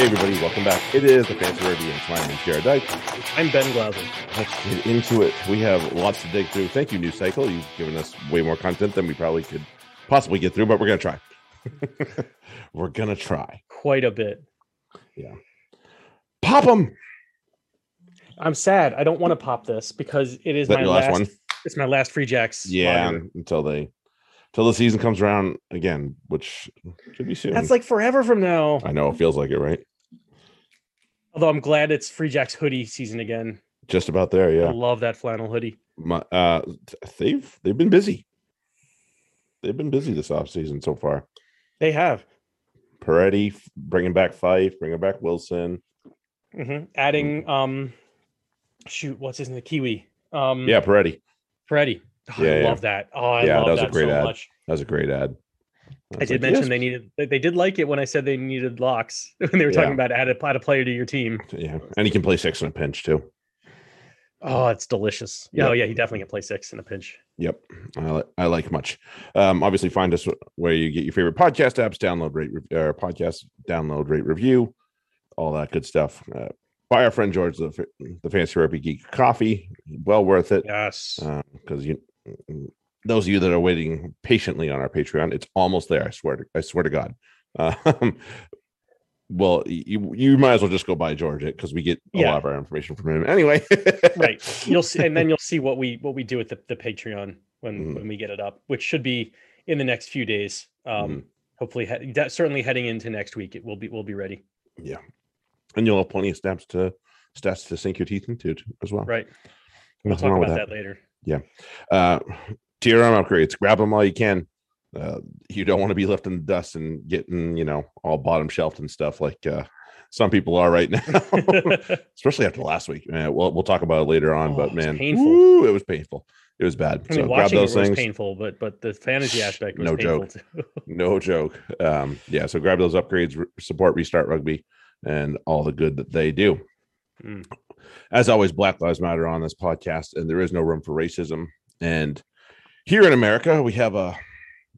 Hey, everybody, welcome back. It is the Fancy Review. My name is Jarrod Dyke. I'm Ben Glauser. Let's get into it. We have lots to dig through. Thank you, New Cycle. You've given us way more content than we probably could possibly get through, but we're going to try. we're going to try. Quite a bit. Yeah. Pop them. I'm sad. I don't want to pop this because it is Is my last last, one? It's my last free jacks. Yeah, until they, until the season comes around again, which should be soon. That's like forever from now. I know it feels like it, right? Although I'm glad it's free jacks hoodie season again. Just about there. Yeah. I love that flannel hoodie. My, uh, they've they've been busy. They've been busy this off season so far. They have. Peretti bringing back Fife, bringing back Wilson. hmm Adding um, shoot, what's his name? The Kiwi. Um, Yeah, Peretti. Freddie. Oh, Yeah, I yeah. love that. Oh, I Yeah, love that was a great so ad. much. That was a great ad. I was did like, mention yes. they needed. They, did like it when I said they needed locks when they were Yeah. talking about add a, add a player to your team. Yeah, and he can play six in a pinch too. Oh, it's delicious. Yeah, Yep. oh yeah, he definitely can play six in a pinch. Yep, I, li- I like much. Um, obviously, find us where you get your favorite podcast apps. Download, rate, re- uh, podcast, download, rate, review, all that good stuff. Uh, buy our friend George the the Fantasy Rugby Geek coffee. Well worth it Yes. because you those of you that are waiting patiently on our Patreon, it's almost there. I swear to I swear to God. Um, well, you you might as well just go buy George it because we get a Yeah. lot of our information from him anyway. right. You'll see, and then you'll see what we what we do with the, the Patreon when Mhm. when we get it up, which should be in the next few days. Um, Mhm. hopefully, he- that certainly heading into next week, it will be we'll be ready. Yeah, and you'll have plenty of stats to stats to sink your teeth into as well. Right. We'll Nothing talk about that. later. Yeah. Uh, tier arm upgrades, grab them while you can. Uh, you don't want to be left in the dust and getting you know all bottom shelved and stuff like uh, some people are right now, especially after last week. Man, we'll we'll talk about it later on, Oh, but man, painful. woo, it was painful. It was bad. I so mean, grab those it was things. painful, but but the fantasy aspect was No joke. No joke. Um, yeah, so grab those upgrades, re- support Restart Rugby, and all the good that they do. Mm. As always, Black Lives Matter on this podcast, and there is no room for racism. And here in America, we have a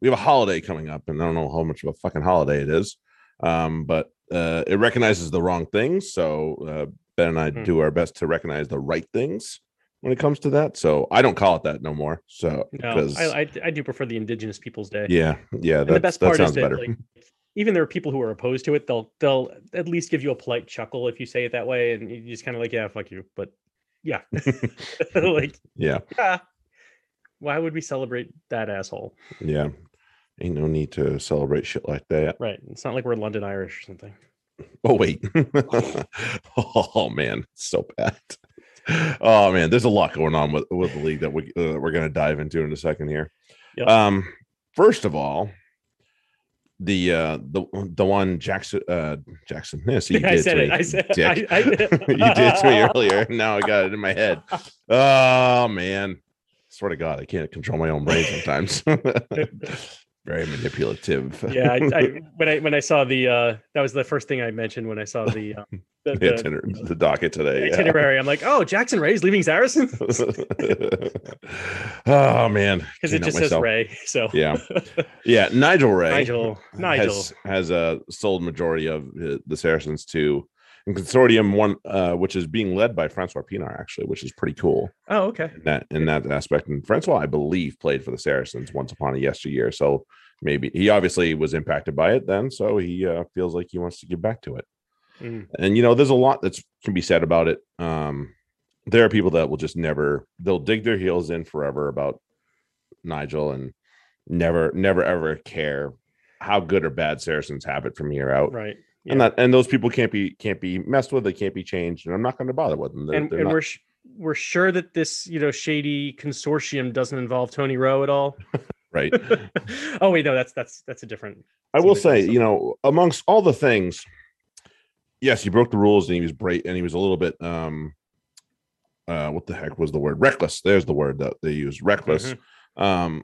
we have a holiday coming up, and I don't know how much of a fucking holiday it is, um, but uh, it recognizes the wrong things. So uh, Ben and I Mm. do our best to recognize the right things when it comes to that. So I don't call it that no more. So No, because I, I I do prefer the Indigenous Peoples Day. yeah, yeah, and the best that part is sounds that better. like, even there are people who are opposed to it. They'll they'll at least give you a polite chuckle if you say it that way, and you just kind of like, yeah, fuck you. But yeah, like yeah. yeah, why would we celebrate that asshole? Yeah. Ain't no need to celebrate shit like that. Right? It's not like we're London Irish or something. Oh, wait. oh, man. So bad. Oh, man. There's a lot going on with, with the league that we, uh, we're going to dive into in a second here. Yep. Um, First of all, the uh the the one Jackson uh Jackson yes you I did said it. me, I said dick. I, I, you did to me earlier now I got it in my head oh man swear to god I can't control my own brain sometimes very manipulative yeah, I, I, when I when I saw the uh that was the first thing I mentioned when I saw the uh, the, the, the the docket today. yeah. itinerary. I'm like, oh, Jackson Wray's leaving Saracen oh man, because it just says. Wray. So Yeah, yeah. Nigel Wray, Nigel, Nigel. has has uh, sold majority of uh, the Saracens to a consortium one, uh, which is being led by Francois Pienaar, actually, which is pretty cool Oh, okay. in that in that aspect. And Francois, I believe, played for the Saracens once upon a yesteryear, so maybe he obviously was impacted by it then, so he uh, feels like he wants to give back to it. Mm. and you know there's a lot that can be said about it um there are people that will just never they'll dig their heels in forever about nigel and never never ever care how good or bad saracens have it from here out Right. And that and those people can't be can't be messed with they can't be changed and i'm not going to bother with them They're- and, they're and not- we're sh- we're sure that this you know shady consortium doesn't involve Tony Rowe at all. right oh wait, no, that's that's that's a different. I will say, you know, amongst all the things, yes, he broke the rules and he was bright and he was a little bit um uh what the heck was the word? Reckless. There's the word that they use, reckless. Mhm. Um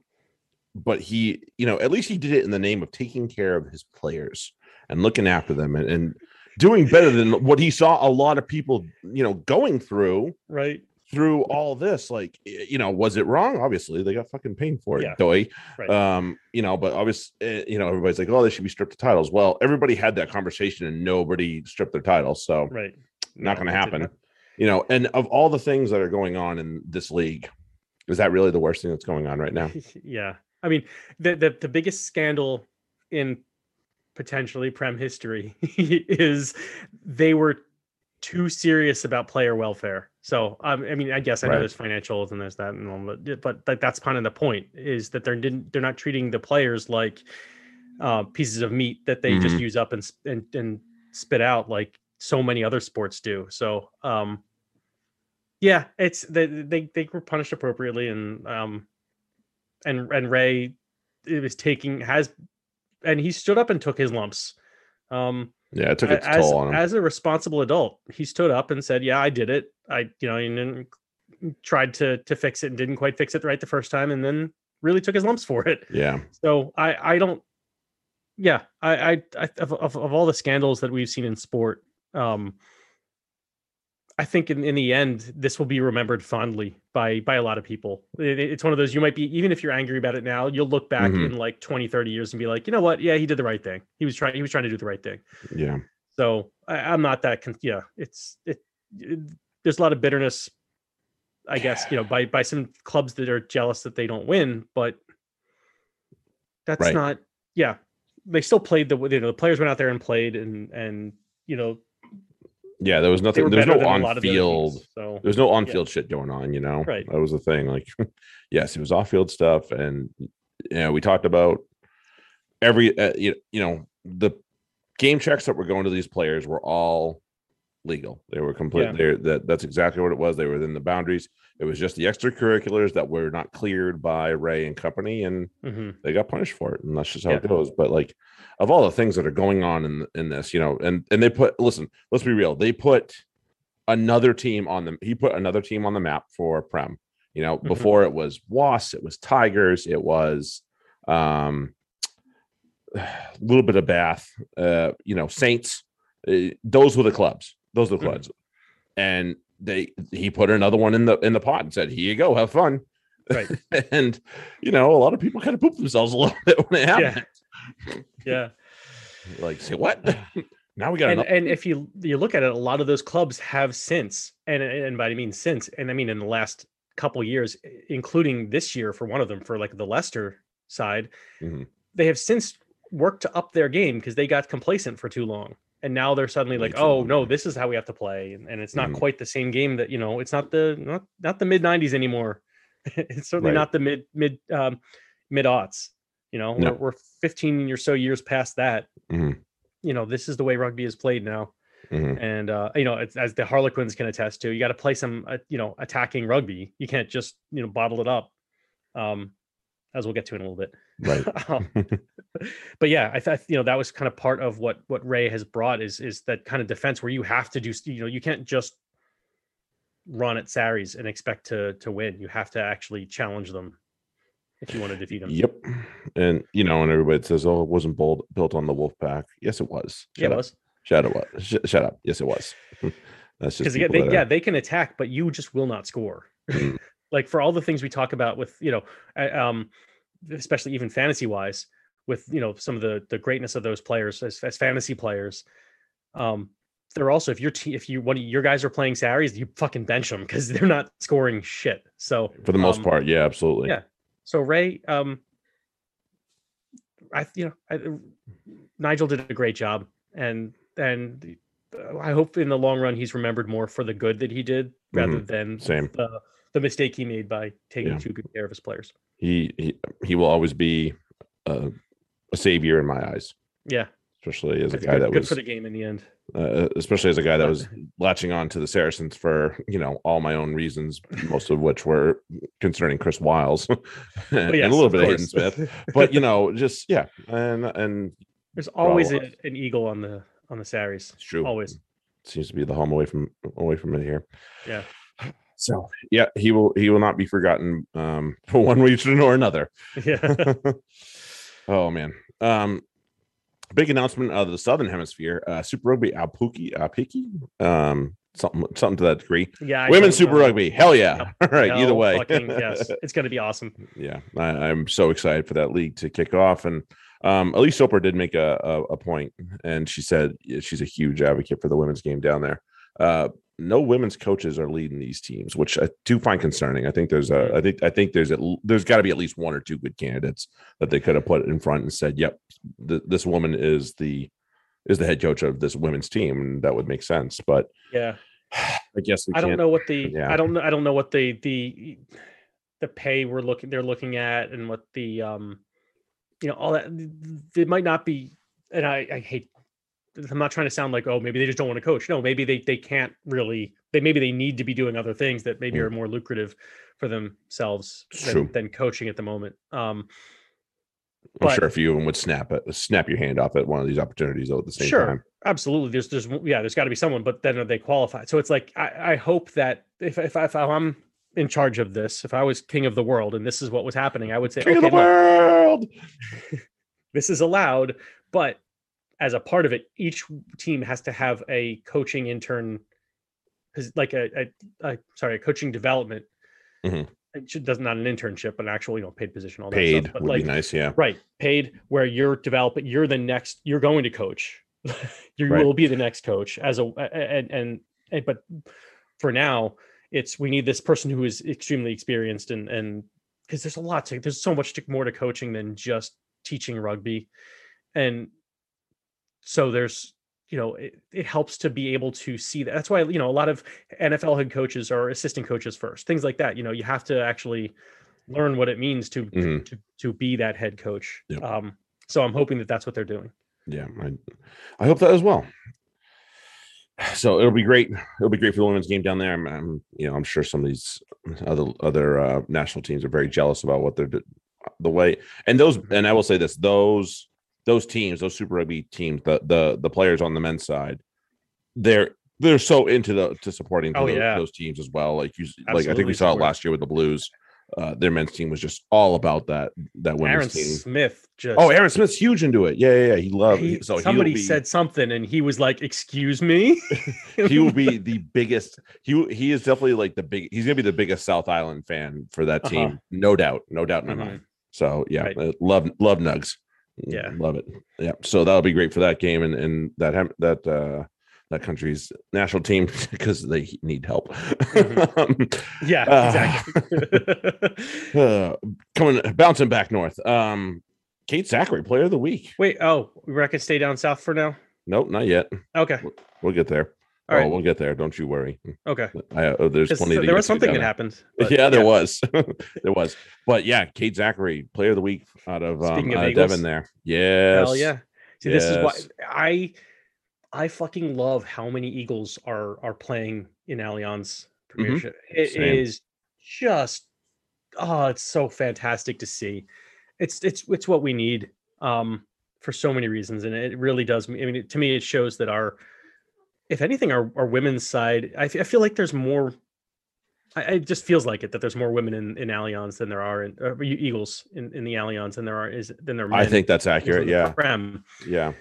but he, you know, at least he did it in the name of taking care of his players and looking after them and, and doing better than what he saw a lot of people, you know, going through. Right. through all this, like you know, was it wrong? Obviously, they got fucking paid for it, Yeah. doy. Right. Um, you know, but obviously, you know, everybody's like, oh, they should be stripped of titles. Well, everybody had that conversation, and nobody stripped their titles, so right. not No, going to happen. You know, and of all the things that are going on in this league, is that really the worst thing that's going on right now? yeah. I mean, the, the the biggest scandal in potentially prem history is they were too serious about player welfare. So um, I mean, I guess I know Right. there's financials and there's that and all, but but like that's kind of the point is that they're didn't they're not treating the players like uh, pieces of meat that they just use up and and and spit out like so many other sports do. So um, yeah, it's they they they were punished appropriately and um and and Wray it was taking has and he stood up and took his lumps. Um Yeah, it took its as, toll on him. as a responsible adult, he stood up and said, "Yeah, I did it. I, you know, and then tried to to fix it and didn't quite fix it right the first time, and then really took his lumps for it." yeah, So I I don't, yeah, I I, I of, of of all the scandals that we've seen in sport, um, I think in, in the end this will be remembered fondly by by a lot of people. It- it's one of those you might be even if you're angry about it now, you'll look back Mhm. in like 20, 30 years and be like, you know what? Yeah, he did the right thing. He was trying he was trying to do the right thing. yeah, So I, I'm not that. Con- yeah, it's it, it. There's a lot of bitterness, I guess. You know, by by some clubs that are jealous that they don't win, but that's Right. not. Yeah, they still played the. You know, the players went out there and played, and and you know yeah. There was nothing. There was no on lot of the other field. teams, So There was no on field shit going on. You know, Right. That was the thing. Like, yes, it was off field stuff, and you know, we talked about every. Uh, you, you know, the game checks that were going to these players were all legal. They were complete. Yeah. That. That's exactly what it was. They were within the boundaries. It was just the extracurriculars that were not cleared by Wray and company, and mhm, they got punished for it and that's just how Yeah. it goes but like of all the things that are going on in in this you know and and they put listen let's be real they put another team on them he put another team on the map for prem you know Mhm. before it was Wasps, it was tigers it was um a little bit of bath uh you know saints uh, those were the clubs those clubs and they he put another one in the in the pot and said here you go have fun right. and you know, a lot of people kind of poop themselves a little bit when it Yeah. happens. Yeah. Like, say what? now we got and and if you you look at it, a lot of those clubs have since, and and by I mean since, and I mean in the last couple years, including this year for one of them, for like the Leicester side, Mhm. they have since worked to up their game because they got complacent for too long, and now they're suddenly like, oh no, this is how we have to play, and, and it's not Mhm. quite the same game that you know, it's not the not not the mid '90s anymore. it's certainly Right. not the mid mid um, mid aughts. You know, No. we're, we're 15 or so years past that. Mhm. You know, this is the way rugby is played now Mhm. and uh, you know, it's, as the Harlequins can attest to, you got to play some, uh, you know, attacking rugby. You can't just, you know, bottle it up. Um, as we'll get to in a little bit. Right. Um, but yeah, I thought you know that was kind of part of what what Wray has brought is is that kind of defense where you have to do, you know, you can't just run at Sarries and expect to to win. You have to actually challenge them if you want to defeat them. Yep. And you know, and everybody says, "Oh, it wasn't bold, built on the wolf pack." Yes, it was. Yeah, Shut it up. was Shut up. Sh- shut up. Yes, it was. That's just because they, that yeah they can attack, but you just will not score. Like for all the things we talk about with you know uh, um especially even fantasy wise with you know some of the the greatness of those players as, as fantasy players um they're also if your team if you one of your guys are playing Sarries, you fucking bench them because they're not scoring shit so for the most um, part. Yeah, absolutely. yeah. so Wray um i you know I, nigel did a great job and and uh, i hope in the long run he's remembered more for the good that he did rather than Same. the the mistake he made by taking Yeah. too good care of his players. He he he will always be a, a savior in my eyes, Yeah, especially as a guy good, that good was for the game in the end. uh, especially as a guy that was latching on to the Saracens for you know all my own reasons, most of which were concerning Chris Wyles and, But and a little of bit of Hayden. Smith. But you know, just yeah, and and There's always Well, a, an eagle on the on the Sarries. it's true. Always. seems to be the home away from away from it here. Yeah. So yeah, he will he will not be forgotten um, for one reason or another. Yeah. oh man. Um big announcement out of the southern hemisphere. Uh Super Rugby Alpuki Apiki um something something to that degree. Yeah, I Women's Super know. Rugby, hell yeah! All right, either way, fucking yes, it's going to be awesome. yeah, I, I'm so excited for that league to kick off. And um, Elise Soper did make a, a, a point, and she said she's a huge advocate for the women's game down there. Uh, no women's coaches are leading these teams, which I do find concerning. I think there's a, I think, I think there's a, there's got to be at least one or two good candidates that they could have put in front and said, "Yep, th- this woman is the is the head coach of this women's team," and that would make sense. But Yeah, I guess we I don't know what the yeah. I don't know I don't know what the the the pay we're looking they're looking at and what the um you know all that it might not be and I I hate I'm not trying to sound like oh maybe they just don't want to coach no maybe they they can't really they maybe they need to be doing other things that maybe Mm. are more lucrative for themselves than, than coaching at the moment um I'm but- sure if you even would snap it, snap your hand off at one of these opportunities though at the same Sure. time. absolutely there's there's yeah there's got to be someone but then are they qualified so it's like i i hope that if if, I- if i'm in charge of this if i was king of the world and this is what was happening i would say King okay of the world. this is allowed but as a part of it each team has to have a coaching intern like a, a, a sorry a coaching development Mhm. it should does not an internship but an actual you know paid position all that Paid stuff. but would like be nice. Yeah. right paid where you're developing you're the next you're going to coach you Right. will be the next coach as a a- and, and and but for now it's we need this person who is extremely experienced and and because there's a lot to there's so much to, more to coaching than just teaching rugby and so there's you know it, it helps to be able to see that that's why you know a lot of nfl head coaches are assistant coaches first things like that you know you have to actually learn what it means to Mhm. to to be that head coach Yep. um so i'm hoping that that's what they're doing Yeah. I, I hope that as well. So it'll be great. It'll be great for the women's game down there. I'm, I'm you know, I'm sure some of these other other uh, national teams are very jealous about what they're the way and those. And I will say this: those those teams, those Super Rugby teams, the the the players on the men's side, they're they're so into the to supporting Oh, those, yeah. those teams as well. Like you, like I think Absolutely we saw it last year with the Blues. Uh, their men's team was just all about that that women's aaron team. smith just Oh, Aaron Smith's huge into it. Yeah, yeah, yeah. He loved. he- so somebody be- said something and he was like excuse me he will be the biggest. He he is definitely like the big. He's gonna be the biggest South Island fan for that Uh-huh. team, no doubt, no doubt in my Mhm. mind. So yeah, Right. uh, love love Nugs. Yeah. love it. Yeah, so that'll be great for that game and and that that uh that country's national team because they need help. yeah Uh, exactly uh, coming bouncing back north. Um, Kate Zackary, Player of the Week. wait oh we reckon stay down south for now Nope, not yet. okay We'll get there. All oh, right. we'll get there. Don't you worry. okay I, uh, there's 'Cause plenty. there was something that happened but yeah, there was. there was. But yeah, Kate Zackary, player of the week out of um, Speaking of uh. Devon there. Yes. Hell yeah. See, this is why I I fucking love how many Eagles are are playing in Allianz Premiership. It Mm-hmm. Same. is just oh, it's so fantastic to see. It's it's it's what we need um for so many reasons, and it really does. I mean, it- to me, it shows that our, if anything, our our women's side. I, feel like there's more. I, it just feels like it that there's more women in in Allianz than there are in uh, Eagles in, in the Allianz than there are is than there. Are I think that's accurate. Yeah. Prem Yeah.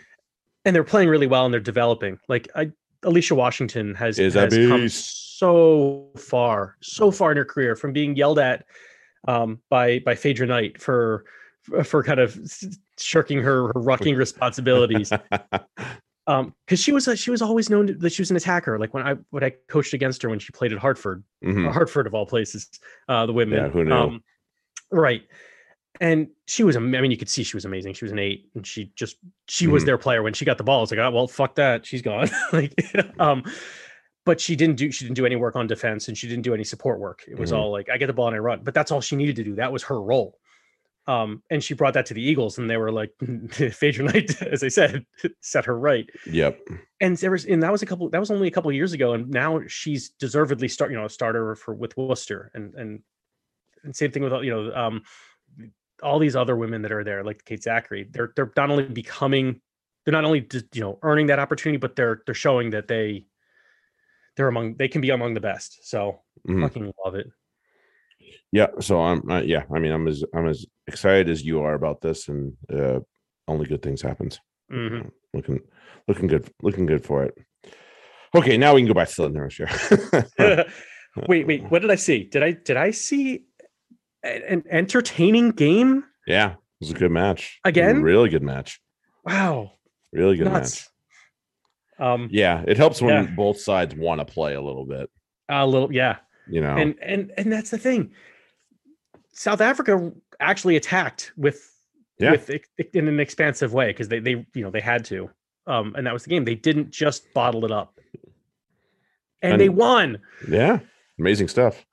and they're playing really well and they're developing. Like I, Alycia Washington has, Is has come so far, so far in her career from being yelled at um, by by Phaedra Knight for for kind of shirking her, her rucking responsibilities. Um, because she was a, she was always known to, that she was an attacker. Like when I when I coached against her when she played at Hartford, Mhm. Hartford of all places, uh, the women. Yeah, who knew? Um, right. And she was, I mean, you could see she was amazing. She was an eight, and she just, she was Mhm. their player when she got the ball. It's like, oh, well, fuck that, she's gone. like, um, but she didn't do, she didn't do any work on defense, and she didn't do any support work. It was Mhm. all like, I get the ball and I run. But that's all she needed to do. That was her role. Um, and she brought that to the Eagles, and they were like, Phaedra Knight, as I said, set her right Yep. and there was and that was a couple that was only a couple of years ago and now she's deservedly start you know a starter for with Worcester and and and same thing with all- you know um all these other women that are there like Kate Zackary they're they're not only becoming they're not only just, you know earning that opportunity but they're they're showing that they they're among they can be among the best so Mhm. fucking love it Yeah. So I'm. Uh, yeah. I mean, I'm as I'm as excited as you are about this, and uh, only good things happens. Mhm. Looking, looking good. Looking good for it. Okay, now we can go back to the news here. wait, wait. What did I see? Did I did I see an entertaining game? yeah, it was a good match. Again? really good match. Wow, Really good match. Um, Yeah, it helps when Yeah. both sides want to play a little bit. a little, yeah, You know, and and and that's the thing. South Africa actually attacked with Yeah. with in an expansive way because they they you know they had to, um, and that was the game. They didn't just bottle it up, and, they won. yeah, amazing stuff.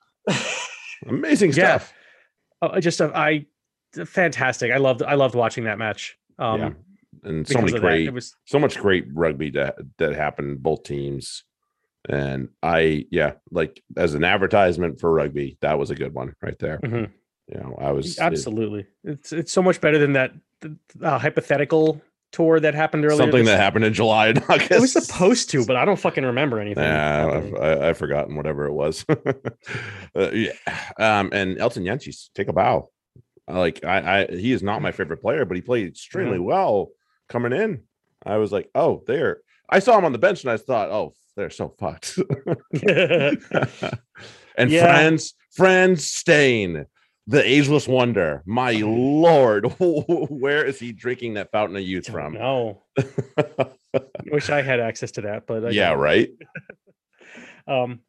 Amazing Yeah. stuff. Uh, just uh, I fantastic. I loved I loved watching that match. Um, yeah, and so many that. great, It was so much great rugby that that happened both teams. And I, yeah, like as an advertisement for rugby, that was a good one right there. mhm, You know, I was it- absolutely. It's it's so much better than that uh, hypothetical tour that happened earlier. something that happened in July and August. It was supposed to, but I don't fucking remember anything. Yeah. I've, I, I've forgotten whatever it was. uh, yeah. Um, and Elton Jantjies, take a bow. Like I, I, he is not my favorite player, but he played extremely well coming in. I was like, oh, there. I saw him on the bench, and I thought, oh, they're so fucked. and Yeah. Frans, Frans Steyn, the ageless wonder. My lord, where is he drinking that fountain of youth from? No, wish I had access to that, but I yeah, don't. right. Um,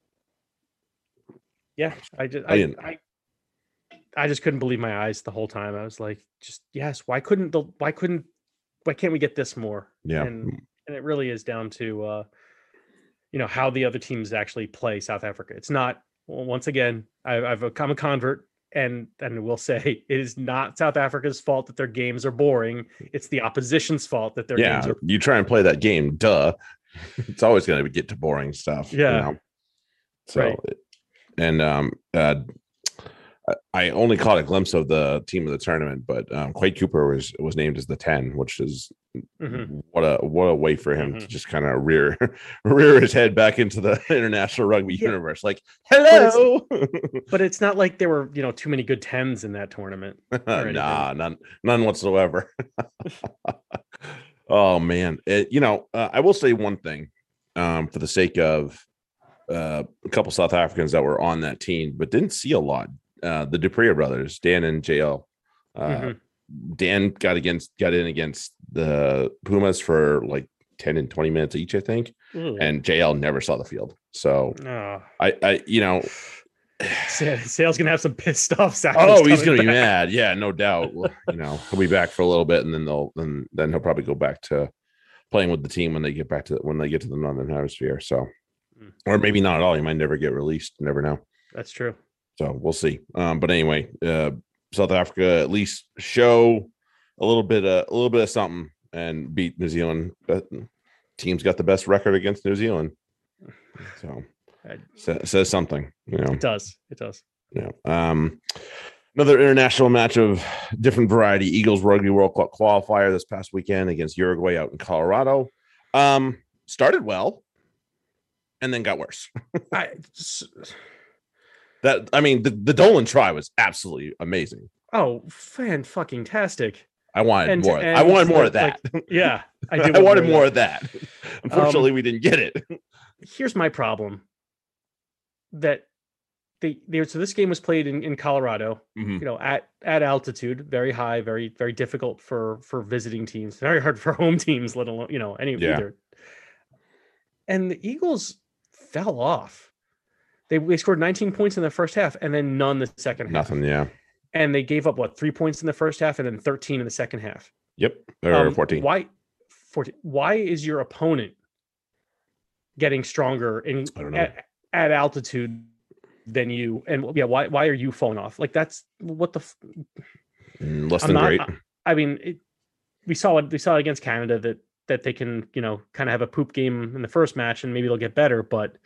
yeah, I just I I, didn't- I, I just couldn't believe my eyes the whole time. I was like, just yes, why couldn't the why couldn't why can't we get this more? Yeah. and and it really is down to uh, you know how the other teams actually play South Africa. It's not well, once again. I, I've become a convert, and and will say it is not South Africa's fault that their games are boring. It's the opposition's fault that their yeah, games are. you try and play that game, duh. It's always going to get to boring stuff. you Yeah. know? So, Right. and um, uh, I- only caught a glimpse of the team of the tournament, but um, Cooper was was named as the ten, which is Mhm. what a what a way for him to Mhm. just kind of rear rear his head back into the international rugby Yeah. universe. Like, hello. But it's not like there were you know too many good tens in that tournament. nah, none, none whatsoever. oh man, It- you know, uh, I will say one thing, um, for the sake of uh, a couple South Africans that were on that team, but didn't see a lot. Uh, the du Preez brothers, Dan and JL. Uh, Mhm. Dan got against, got in against the Pumas for like ten and twenty minutes each, I think, Ugh. and JL never saw the field. So Ah. I, I, you know, Sale's gonna have some pissed off. Oh, he's gonna be mad. Yeah, no doubt. Well, you know, he'll be back for a little bit, and then they'll then then he'll probably go back to playing with the team when they get back to when they get to the Northern Hemisphere. So, Mm. or maybe not at all. He might never get released. Never know. That's true. So we'll see. Um, but anyway, uh, South Africa at least show a little bit uh, a little bit of something and beat New Zealand. But team's got the best record against New Zealand. So I- sa- says something, you know. It does. It does. Yeah. Um, another international match of different variety. Eagles Rugby World Cup qualifier this past weekend against Uruguay out in Colorado. Um, started well, and then got worse. I That I mean, the, the Dolan try was absolutely amazing. oh fan fucking tastic. I wanted to more. I wanted more of like- that. Yeah, I I, wanted more that. of that. Unfortunately, we didn't get it. Here's my problem. That they they so this game was played in, in Colorado. Mhm. You know, at at altitude, very high, very very difficult for for visiting teams. Very hard for home teams, let alone you know any of Yeah. either. And the Eagles fell off. They, they scored 19 points in the first half and then none the second half. Nothing. Yeah. and they gave up what three points in the first half and then 13 in the second half. Yep. Or Um, fourteen. Why 14? Why is your opponent getting stronger in I at, at altitude than you? And yeah, why why are you falling off? Like that's what the f- Mm, Less I'm than not- great. I mean, it, we saw it we saw it against Canada that that they can, you know, kind of have a poop game in the first match and maybe they'll get better, but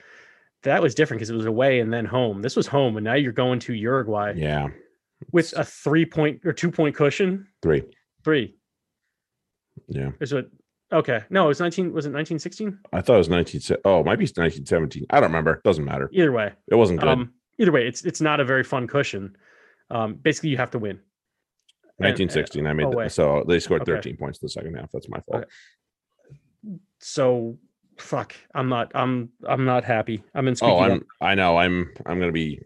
that was different because it was away and then home. This was home and now you're going to Uruguay yeah. with a 3 point or 2 point cushion. Three. 3. Yeah. Is what? Okay, no, it was nineteen. Was it nineteen sixteen? I thought it was 19. se- Oh, it might be 1917. I don't remember. Doesn't matter. Either way, It wasn't good. um, either way, it's it's not a very fun cushion. Um, basically, you have to win. And- 1916. I made oh, the, so they scored Okay. 13 points in the second half. That's my fault. Okay. So, fuck, I'm not. I'm. I'm not happy. I'm in. Oh, I'm. I know. I'm. I'm gonna be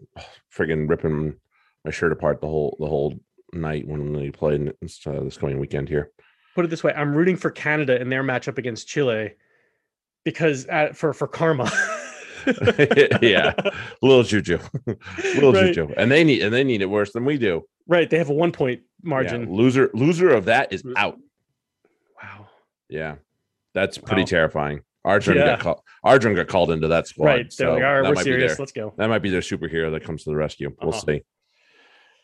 friggin' ripping my shirt apart the whole the whole night when we play uh, this coming weekend here. put it this way i'm rooting for canada in their matchup against chile because uh, for for karma yeah, little juju, little Right. juju, and they need and they need it worse than we do. right they have a one point Yeah, margin loser loser of that is out. wow Yeah, that's pretty Wow. terrifying. Arjun Yeah. got called. Arjun got called into that squad. right so like right that we're serious let's go that might be their superhero that comes to the rescue. We'll Uh-huh. see.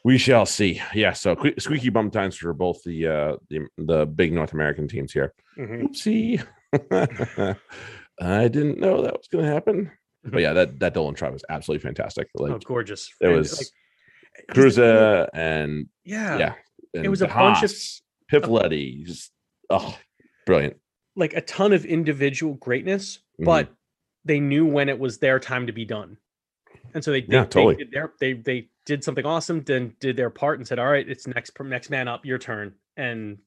We shall see. Yeah. So squeaky bum times for both the uh the, the big North American teams here. Mhm. Oopsie. I didn't know that was going to happen. But yeah, that that Dolan try was absolutely fantastic. Like oh gorgeous it was like, Cruza and yeah yeah, and was a bunch of- Haas, just oh, brilliant. Like a ton of individual greatness Mhm. but they knew when it was their time to be done and so they, they, Yeah, totally. they did their they they did something awesome then did their part and said all right it's next next man up your turn and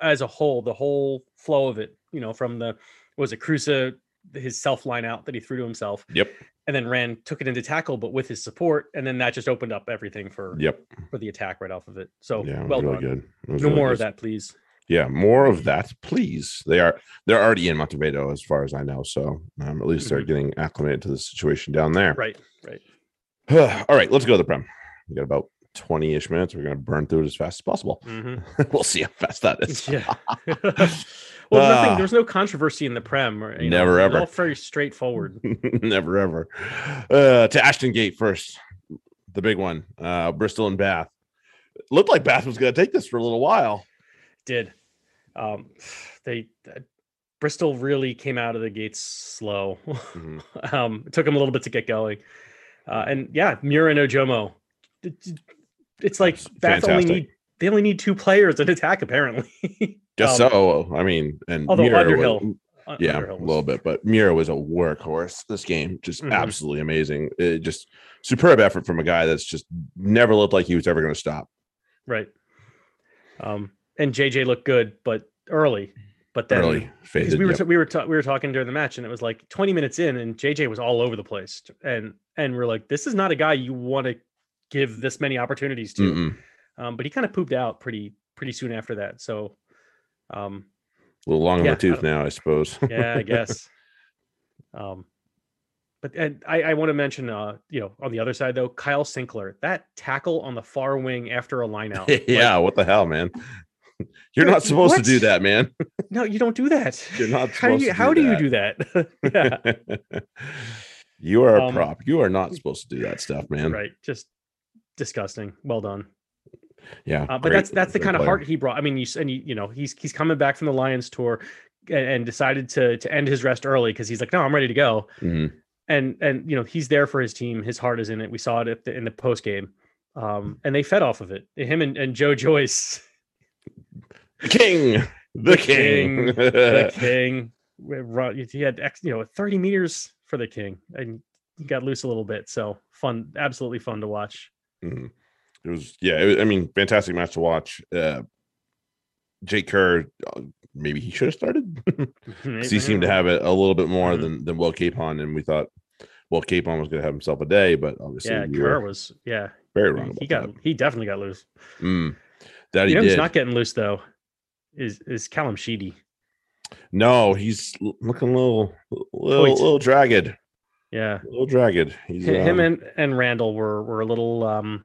as a whole the whole flow of it you know from the was it Cruza his self line out that he threw to himself Yep. and then ran took it into tackle but with his support and then that just opened up everything for Yep. for the attack right off of it so Yeah, it well really done good. No really more good. of that please Yeah, more of that, please. They are they're already in Montevideo, as far as I know. So um, at least they're Mhm. getting acclimated to the situation down there. right right All right, let's go to the prem. We got about 20-ish minutes. We're gonna burn through it as fast as possible. hmm we'll see how fast that is. Yeah. well, nothing. Ah. There's no controversy in the prem. Or, you know, Never, it's ever. All very straightforward. Never ever. Uh, to Ashton Gate first, the big one. Uh, Bristol and Bath. Looked like Bath was going to take this for a little while. Did um, they? Uh, Bristol really came out of the gates slow. Mhm. um, it took them a little bit to get going. Uh, and yeah, Mura and Ojomo. it- it- It's like That's Bath only need they only need two players in attack apparently. Just Um, so. I mean, and although Mira Underhill- was- Un- yeah, Underhill a little bit, but Mira was a workhorse this game. Just Mhm. absolutely amazing. It just superb effort from a guy that's just never looked like he was ever going to stop. right. Um, and JJ looked good, but early. But then Early faded. we were yep. we were ta- we were talking during the match, and it was like 20 minutes in, and JJ was all over the place, and and we're like, this is not a guy you want to give this many opportunities to. Um, but he kind of pooped out pretty pretty soon after that. So, um, a little long in the tooth don't- now, I suppose. yeah, I guess. um, but and I, I want to mention, uh, you know, on the other side though, Kyle Sinckler, that tackle on the far wing after a line out. like, yeah, what the hell, man? You're not supposed to do that, man. no, you don't do that. You're not How do you how do do you that. do that? yeah. you are a Um, prop. You are not supposed to do that stuff, man. right just disgusting well done Yeah, uh, but great- that's that's the kind of player. heart he brought i mean you and you, you know he's he's coming back from the lions tour and, and decided to to end his rest early because he's like no i'm ready to go Mhm. and and you know he's there for his team his heart is in it we saw it at the, in the post game um and they fed off of it him and, and joe joyce king, the, The king. king, the king he had you know 30 meters for the king and he got loose a little bit so fun absolutely fun to watch Mhm. It was, yeah. It was, I mean, fantastic match to watch. Uh, Jake Kerr, uh, maybe he should have started. 'Cause he seemed to have it a little bit more Mhm. than than Will Capon, and we thought Will Capon was going to have himself a day, but obviously yeah we kerr was yeah very wrong. he got that. he definitely got loose Mm, that you he know did. who's not getting loose though is is Callum Sheedy. no, he's looking a little, little, little dragged, Yeah, a little dragged. He's him um, and and Randall were were a little. um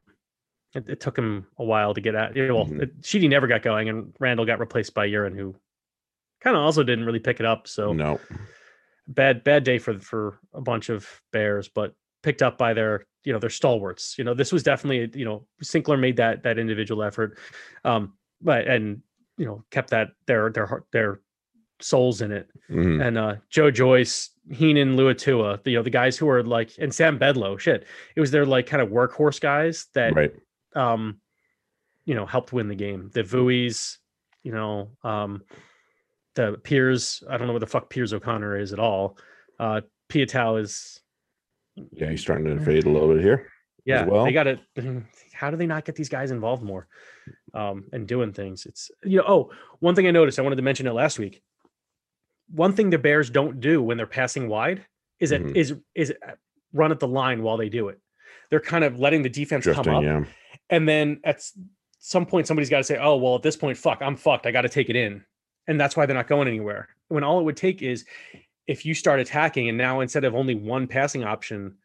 It, it took him a while to get at. Yeah, well, Mhm. it, Sheedy never got going, and Randall got replaced by Uren, who kind of also didn't really pick it up. So no, bad bad day for for a bunch of Bears, but picked up by their you know their stalwarts. You know this was definitely you know Sinckler made that that individual effort, um, but and you know kept that their their heart their souls in it. Mhm. and uh Joe Joyce, Heenan, Luatua, the you know the guys who are like and Sam Bedlow, shit. It was their like kind of workhorse guys that right. um you know helped win the game. The Vuis, you know, um the Piers, I don't know what the fuck Piers O'Connor is at all. Uh Piutau is Yeah, he's starting to fade a little bit here. Yeah, well. they got to how do they not get these guys involved more um and doing things? It's you know, oh, one thing I noticed, I wanted to mention it last week. one thing the Bears don't do when they're passing wide is it Mhm. is is run at the line while they do it. They're kind of letting the defense come up, yeah. and then at some point somebody's got to say, "Oh, well, at this point, fuck, I'm fucked. I got to take it in," and that's why they're not going anywhere. When all it would take is if you start attacking, and now instead of only one passing option,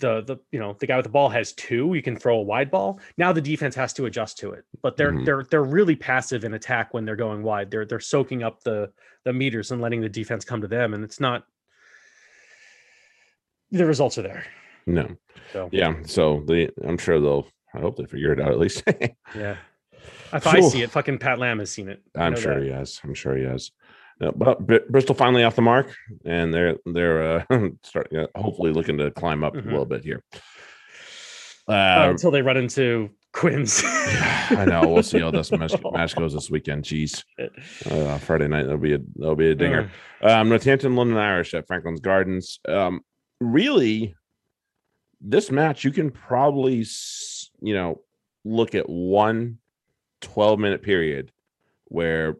the the you know the guy with the ball has two. You can throw a wide ball. Now the defense has to adjust to it, but they're Mhm. they're they're really passive in attack when they're going wide. They're they're soaking up the the meters and letting the defense come to them, and it's not. The results are there. No. So Yeah. So the I'm sure they'll I hope they figure it out at least. yeah. If I see it, fucking Pat Lam has seen it. I'm sure that. he has. I'm sure he has. Uh, but Br- Bristol finally off the mark, and they're they're uh, starting uh, hopefully looking to climb up Mhm. a little bit here. Uh, until they run into Quins. I know. We'll see how this match, match goes this weekend. Jeez, uh, Friday night that'll be a that'll be a dinger. Um, Northampton, London Irish at Franklin's Gardens. Um, really, this match you can probably you know look at one 12 minute period where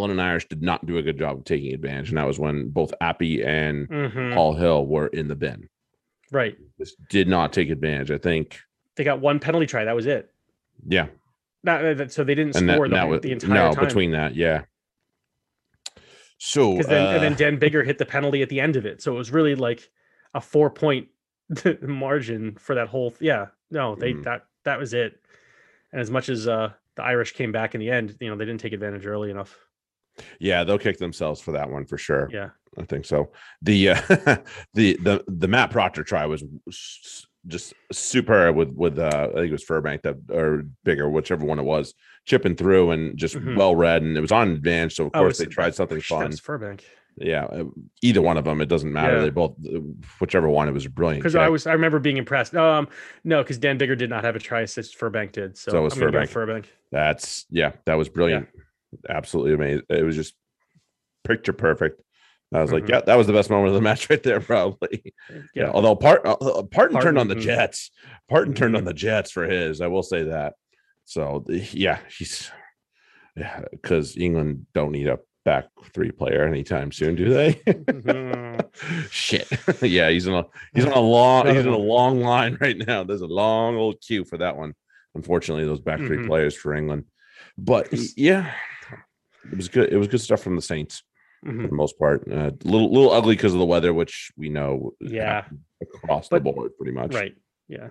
London Irish did not do a good job of taking advantage, and that was when both Appy and Mhm. Paul Hill were in the bin. Right. This did not take advantage. I think, They got one penalty try. That was it. yeah, Not, so they didn't and that, score the, that was the entire no time. between that, yeah. So then and uh, then Dan Biggar hit the penalty at the end of it. So it was really like a four point margin for that whole. Yeah, no, they Mhm. that that was it. And as much as uh the Irish came back in the end, you know, they didn't take advantage early enough. Yeah, they'll kick themselves for that one for sure. Yeah, I think so. The uh, the the the Matt Proctor try was just super with with uh, I think it was Furbank that or Biggar, whichever one it was, chipping through and just Mhm. well read, and it was on advantage. So of Oh, course they tried something fun. Furbank. Yeah, uh, either one of them, it doesn't matter. Yeah. They both, whichever one, it was brilliant. Because. I was I remember being impressed. Um, no, because Dan Biggar did not have a try assist. Furbank did. So, So it was go Furbank. That's yeah, that was brilliant. Absolutely amazing. It was just picture perfect. I was like, Mhm. yeah, that was the best moment of the match right there, probably. Yeah. Yeah, Although part uh, uh, Parton turned on the Parton. Jets. Parton turned on Mhm. the Jets for his. I will say that. So yeah, he's yeah, because England don't need a back three player anytime soon, do they? Mhm. Shit. yeah, he's in a he's on a long he's in a long line right now. There's a long old queue for that one. Unfortunately, those back 3 Mhm. players for England. But yeah, it was good. It was good stuff from the Saints for Mhm. the most part. A uh, little little ugly because of the weather, which we know Yeah. across But- the board pretty much. right. Yeah.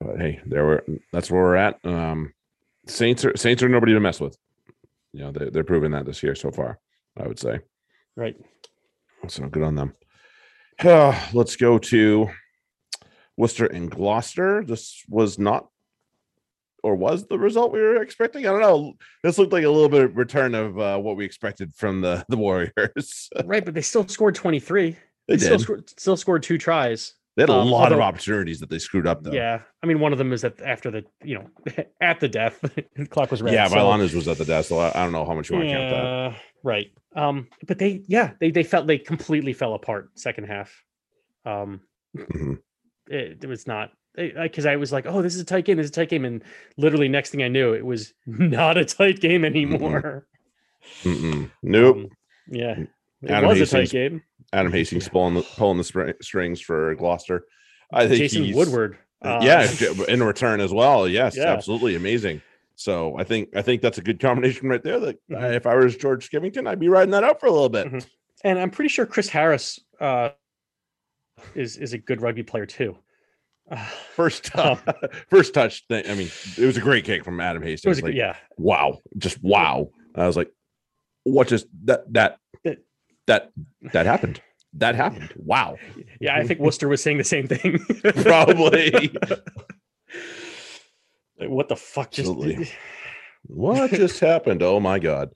But hey, there we're that's where we're at. Um Saints are Saints are nobody to mess with. You know, they're they're proving that this year so far, I would say. Right. So good on them. Uh, let's go to Worcester and Gloucester. This was not or was the result we were expecting. I don't know. This looked like a little bit of return of uh, what we expected from the the Warriors. Right, but they still scored 23. they still did. scored, still scored two tries. They had a um, lot of opportunities that they screwed up though. Yeah, I mean, one of them is that after the you know at the death, the clock was red. yeah. so- was at the death, so I, don't know how much you want to count that. Right. Um, but they, yeah, they they felt they completely fell apart second half. Um, Mhm. it, it was not because I was like, oh, this is a tight game. This is a tight game, and literally next thing I knew, it was not a tight game anymore. Mm-mm. Nope. Um, yeah, it Adam was a tight game. Adam Hastings pulling the pulling the spring, strings for Gloucester. I think Jason Woodward. uh, yeah, in return as well. Yes, Yeah. absolutely amazing. So I think I think that's a good combination right there. That uh, Mhm. if I was George Skivington, I'd be riding that out for a little bit. Mhm. and I'm pretty sure Chris Harris uh, is is a good rugby player too. First touch, um, first touch thing. I mean, it was a great kick from Adam Hastings. it was like, yeah, wow, just wow. I was like, what just that that That- that that happened? That happened. Wow. yeah. I think Worcester was saying the same thing. Probably. Like, what the fuck just Absolutely. What just happened? Oh my god.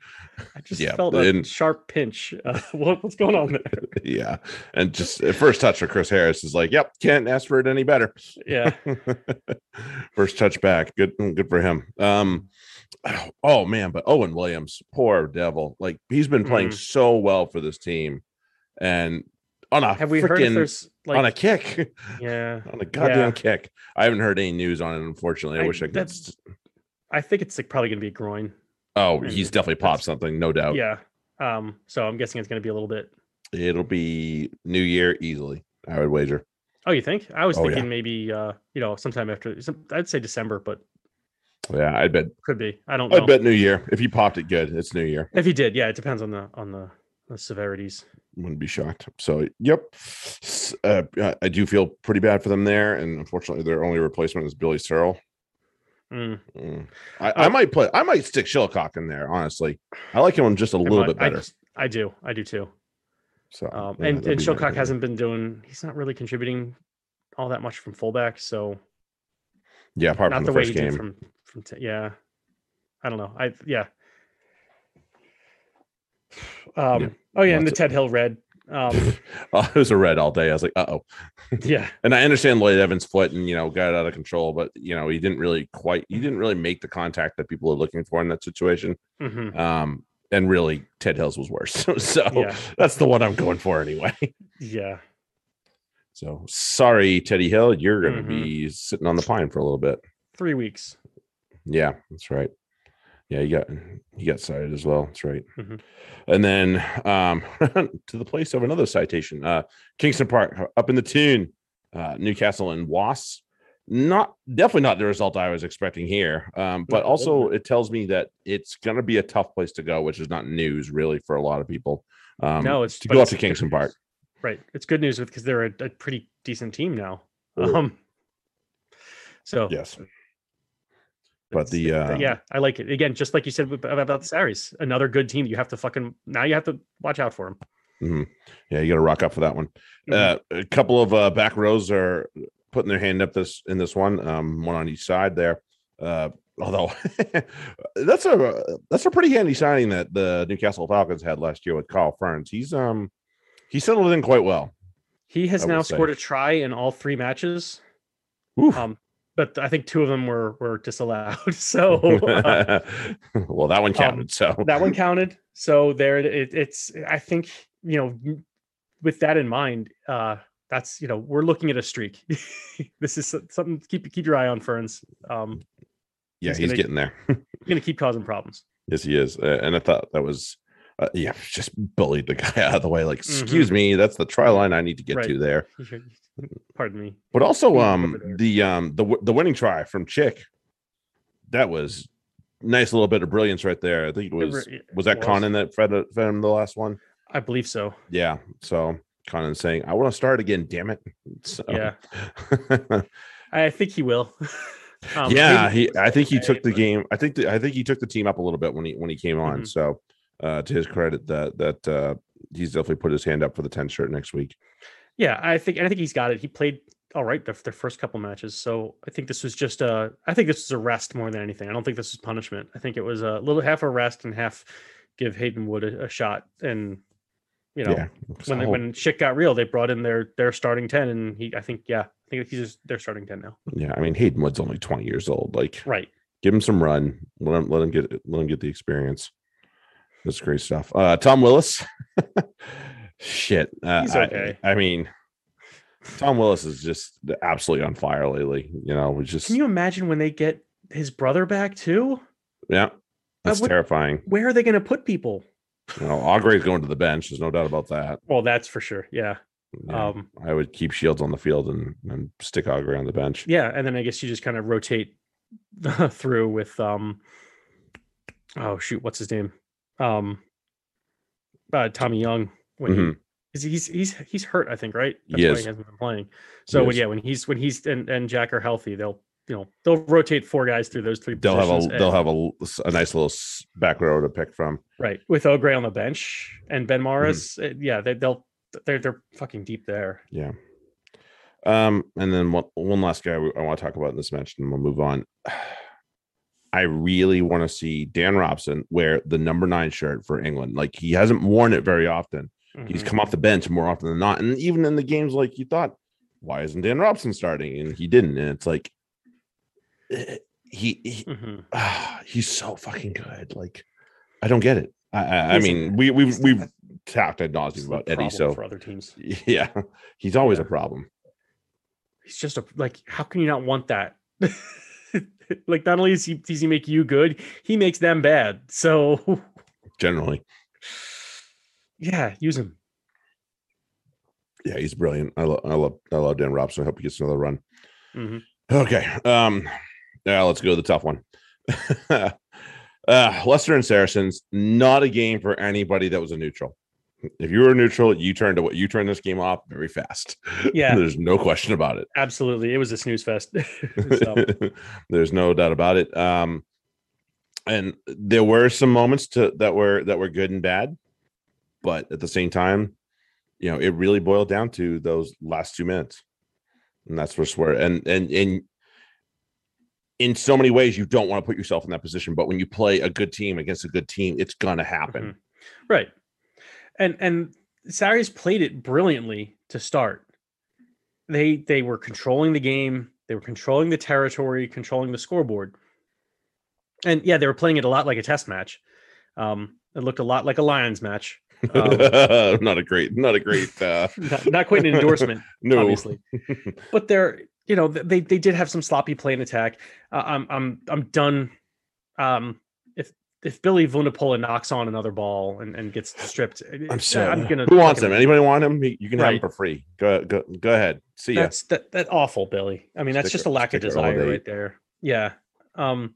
I just Yeah, felt a didn't- sharp pinch. Uh, what, what's going on there? Yeah. And just first touch for Chris Harris is like, yep, can't ask for it any better. Yeah, First touch back. Good good for him. Um oh man, but Owen Williams, poor devil. Like he's been playing Mhm. so well for this team. And on a have we heard if there's like on a kick. yeah? on a goddamn Yeah. kick. I haven't heard any news on it, unfortunately. I, I- wish I could. I think it's like probably gonna be a groin. Oh, and he's definitely popped something, no doubt. Yeah, Um, so I'm guessing it's going to be a little bit. It'll be New Year easily. I would wager. Oh, you think? I was Oh, yeah. thinking maybe uh, you know sometime after. Some, I'd say December, but Yeah, I bet. could be. I don't. I bet New Year. If you popped it good, it's New Year. If he did, yeah, it depends on the on the, the severities. Wouldn't be shocked. So, yep. Uh, I- I do feel pretty bad for them there, and unfortunately, their only replacement is Billy Searle. Mm, Mm. I, I might play. I might stick Shilcock in there. Honestly, I like him just a I little might- bit better. I, do. I do too. So, Um, yeah, and and hasn't been doing. He's not really contributing all that much from fullback. So Yeah, apart not from the, the, way first he game. did from from. T- yeah, I don't know. I yeah. Um. Yeah, Oh yeah, and the Ted Hill red. Um. oh, it was a red all day. I was like, uh oh. yeah. And I understand Lloyd Evans' foot and you know got out of control, but you know he didn't really quite. He didn't really make the contact that people are looking for in that situation. hmm Um, and really, Ted Hills was worse. so Yeah. that's the one I'm going for anyway. Yeah. So sorry, Teddy Hill, you're going to Mhm. be sitting on the pine for a little bit. Three weeks. Yeah, that's right. Yeah, you got you got cited as well. That's right. Mhm. And then um to the place of another citation, uh Kingston Park uh, up in the tune, uh Newcastle and Was. Not definitely not the result I was expecting here. Um, but also it tells me that it's gonna be a tough place to go, which is not news really for a lot of people. Um no, it's to go up to Kingston Park. Right. It's good news with because they're a, a pretty decent team now. Um. So Yes. But the uh yeah, I like it. Again, just like you said about the Sarries, another good team. You have to fucking now. You have to watch out for them. mhm. yeah, you gotta rock up for that one. Mhm. Uh, a couple of uh, back rows are putting their hand up this in this one, um, one on each side there. Uh, although that's a that's a pretty handy signing that the Newcastle Falcons had last year with Carl Fearns. He's um he settled in quite well. He has I now say. scored a try in all three matches. Oof. Um, but I think two of them were were disallowed. So uh, well, that one counted. so that one counted. So there, it, it's. I think you know, with that in mind, uh, that's you know, we're looking at a streak. this is something to keep keep your eye on, Fearns. Um, yeah, he's he's gonna- getting there. going to keep causing problems. Yes, he is. Uh, and I thought that was, uh, yeah, just bullied the guy out of the way. Like, Mhm. excuse me, that's the try line I need to get Right. to there. Pardon me. But also, um, the um, the the winning try from Chick, that was nice little bit of brilliance right there. I think it It was re- was that was. Connon that fed, it- fed him the last one. I believe so. Yeah. So Connon saying, "I want to start again, damn it." So, Yeah. I think he will. Um, yeah, he. I think he took the game. I think. The, I think he took the team up a little bit when he when he came on. Mhm. So, uh, to his credit, that that uh, he's definitely put his hand up for the ten shirt next week. Yeah, I think and I think he's got it. He played all right the, the first couple matches, so I think this was just a. I think this was a rest more than anything. I don't think this was punishment. I think it was a little half a rest and half give Haydon-Wood a, a shot. And you know, yeah. when they, when shit got real, they brought in their their starting ten, and he. I think yeah, I think he's just their starting ten now. yeah. I mean, Haydon-Wood's only twenty years old. Like, Right. give him some run. Let him let him get let him get the experience. That's great stuff. Uh, Tom Willis. Shit. Uh, He's I- okay. I, mean, Tom Willis is just absolutely on fire lately. You know, we just Can you imagine when they get his brother back too? yeah. That's would- terrifying. Where are they going to put people? You know, Augre's going to the bench. There's no doubt about that. Well, that's for sure. Yeah. Yeah, Um. I would keep Shields on the field and, and stick Augrey on the bench. Yeah, and then I guess you just kind of rotate through with um oh shoot, what's his name? Um uh Tommy Young when Mhm. he he's he's he's hurt, I think, right? He why he hasn't been playing. So when, is. yeah, when he's when he's and, and Jack are healthy, they'll you know they'll rotate four guys through those three They'll have a positions. they'll have a, a nice little back row to pick from. right with O'Gray on the bench and Ben Morris. Mm-hmm. uh, yeah, they, they'll they're they're fucking deep there. Yeah. Um, and then one, one last guy I want to talk about in this match, and we'll move on. I really want to see Dan Robson wear the number nine shirt for England. Like he hasn't worn it very often. He's Mhm. come off the bench more often than not. And even in the games like you thought, why isn't Dan Robson starting? And he didn't. And it's like eh, he, he Mhm. ah, he's so fucking good. Like I don't get it. I, I, I mean, we we've we've talked ad nauseum about Eddie. So for other teams. yeah, he's always a problem. he's just a like how can you not want that like not only does he, does he make you good he makes them bad so Generally, Yeah, use him. Yeah, he's brilliant. I love I love I love Dan Robson. I hope he gets another run. Mhm. Okay. Um yeah, let's go to the tough one. uh Leicester and Saracens, not a game for anybody that was a neutral. If you were neutral, you turned to what you turned this game off very fast. Yeah, There's no question about it. absolutely. It was a snooze fest. There's no doubt about it. Um, and there were some moments to that were that were good and bad, but at the same time, you know, it really boiled down to those last two minutes, and that's where and and and in so many ways you don't want to put yourself in that position, but when you play a good team against a good team, it's gonna happen. Mhm. right. And and Sarries played it brilliantly to start. They they were controlling the game, they were controlling the territory, controlling the scoreboard. And yeah, they were playing it a lot like a test match. Um, it looked a lot like a Lions match. Um, not a great, not a great. uh not, not quite an endorsement, No, obviously. but they're you know they they did have some sloppy play and attack. Uh, I'm I'm I'm done. Um, if Billy Vunipola knocks on another ball and, and gets stripped, uh, I'm sorry. I'm gonna Who wants him? Anybody want him? You can have him for free. Go, go, go ahead. See ya. That's that that awful, Billy. I mean, that's just a lack of desire right there. Yeah. Um.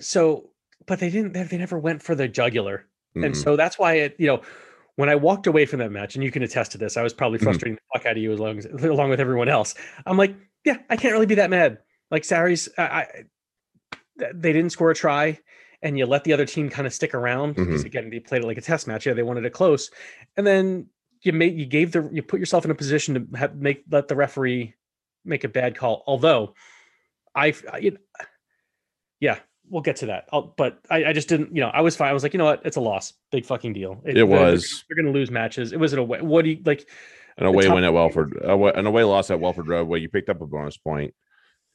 So, but they didn't. They, never went for the jugular. And Mm-mm. so that's why it, you know, when I walked away from that match, and you can attest to this, I was probably Mhm. frustrating the fuck out of you as long as along with everyone else. I'm like, yeah, I can't really be that mad. Like Sarries, I, I they didn't score a try, and you let the other team kind of stick around because mm-hmm. again they played it like a test match. Yeah, they wanted it close, and then you made you gave the you put yourself in a position to have, make let the referee make a bad call. Although, I, I you- yeah, we'll get to that. I'll, but I, I just didn't, you know, I was fine. I was like, you know what, it's a loss, big fucking deal. It they're- was. They're, going to lose matches. It was an away. What do you like? An away win at Welford, away, an away loss at Welford Road, where you picked up a bonus point.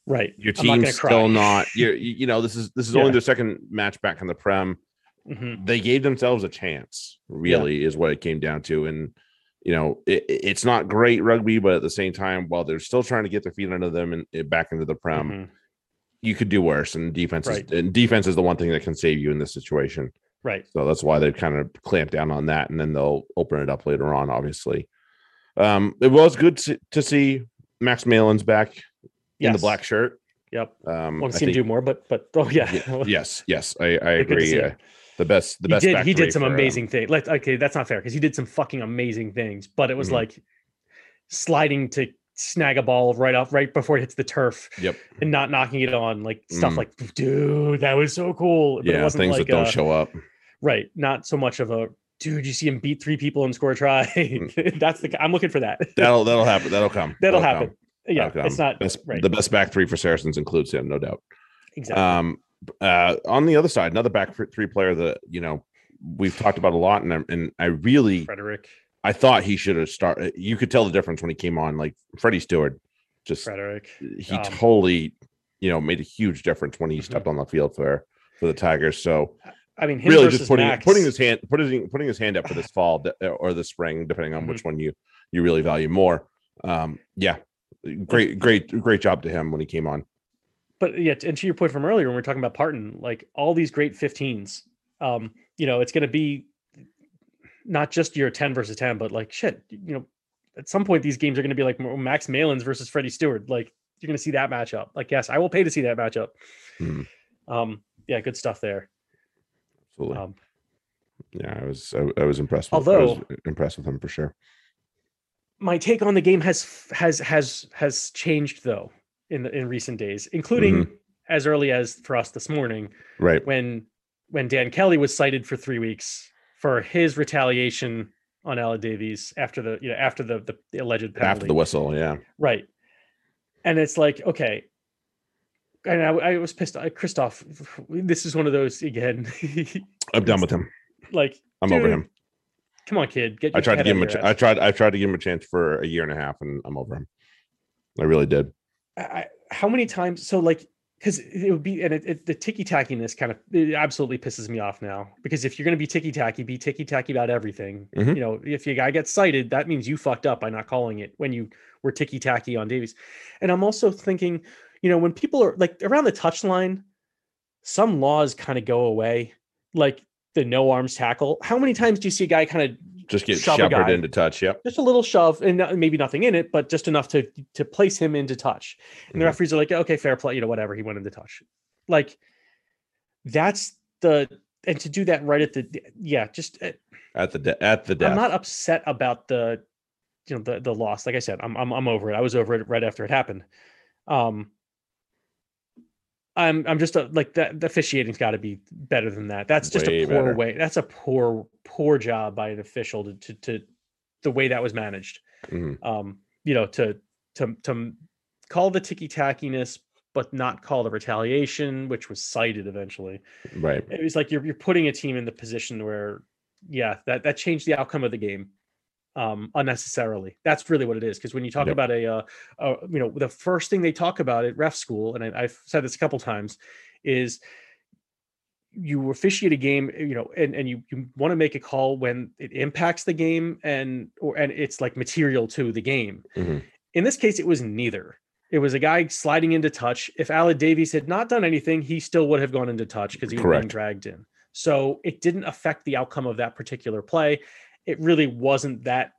Right. Your I'm not team's still not. You you know, this is this is Yeah. only their second match back in the Prem. Mhm. They gave themselves a chance. Really, is what it came down to, and you know, it, it- it's not great rugby, but at the same time, while they're still trying to get their feet under them and, and back into the Prem, Mhm. you could do worse. And defense, Right. is, and defense is the one thing that can save you in this situation. Right. So that's why they've kind of clamped down on that, and then they'll open it up later on. Obviously, um, it was good to, to see Max Malins back in the black shirt. Yep. Um, Want to see him do more, but but oh yeah. Ye- yes, yes, I, I Good to see agree. Uh, the best, the he best. did. He did some for, um, amazing things. Like okay, that's not fair because he did some fucking amazing things. But it was Mhm. like sliding to snag a ball right off right before it hits the turf Yep. and not knocking it on. Like stuff Mhm. like, dude, that was so cool. But it Yeah, wasn't things like that don't uh, show up. Right. Not so much of a dude, you see him beat three people and score a try. That's the I'm looking for that. That'll that'll happen. That'll come. That'll come. happen. Yeah. That'll It's not Best- right. The best back three for Saracens includes him, no doubt. exactly. Um, uh, on the other side, another back three player that you know we've talked about a lot, and I, and I really Frederick. I thought he should have started. You could tell the difference when he came on. Like Freddie Steward, just Frederick. he Um, totally, you know, made a huge difference when he Mhm. stepped on the field for for the Tigers. So I mean, him really, just putting Max, putting his hand putting putting his hand up for this fall or the spring, depending on Mm-hmm. which one you you really value more. Um, yeah, great, great, great job to him when he came on. but yeah, and to your point from earlier when we are talking about Parton, like all these great 15s, um, you know, it's going to be not just your 10 versus 10, but like shit, you know, at some point these games are going to be like Max Malins versus Freddie Steward. Like you're going to see that matchup. Like yes, I will pay to see that matchup. Hmm. Um, yeah, good stuff there. Absolutely. Um, yeah, I was I, I was impressed. With, although- was impressed with him for sure. My take on the game has has has has changed though in the, in recent days, including Mm-hmm. as early as for us this morning Right. when when Dan Kelly was cited for three weeks for his retaliation on Ella Davies after the you know after the the, the alleged penalty. After the whistle, yeah. right, and it's like okay. And I, I was pissed. I, Christoph, this is one of those again. I'm done with him. like I'm over him. Come on, kid. Get I tried to give him a. Ch- I tried. I tried to give him a chance for a year and a half, and I'm over him. I really did. I, how many times? So like, because it would be, and it, it, the ticky tackiness kind of it absolutely pisses me off now. Because if you're going to be ticky tacky, be ticky tacky about everything. Mhm. You know, if your guy gets cited, that means you fucked up by not calling it when you were ticky tacky on Davies. And I'm also thinking, you know, when people are like around the touchline, some laws kind of go away. Like the no arms tackle. How many times do you see a guy kind of Just get shepherded into touch. Yep. just a little shove and maybe nothing in it, but just enough to to place him into touch. And the Mhm. referees are like, okay, fair play, you know, whatever. He went into touch. Like that's the and to do that right at the yeah, just uh, At the de- at the death. I'm not upset about the you know the the loss. Like I said, I'm I'm I'm over it. I was over it right after it happened. Um I'm I'm just a, like that the officiating's got to be better than that. That's just Way a poor better. way. That's a poor poor job by an official to to, to the way that was managed. Mhm. Um you know to to to call the ticky tackiness but not call the retaliation which was cited eventually Right. it was like you're you're putting a team in the position where yeah that that changed the outcome of the game um unnecessarily. That's really what it is because when you talk Yep. about a uh, uh you know the first thing they talk about at ref school and I, i've said this a couple times is you officiate a game you know and, and you, you want to make a call when it impacts the game and or and it's like material to the game. Mhm. in this case it was neither. It was a guy sliding into touch. If alad davies had not done anything he still would have gone into touch because he was being dragged in. So it didn't affect the outcome of that particular play it really wasn't that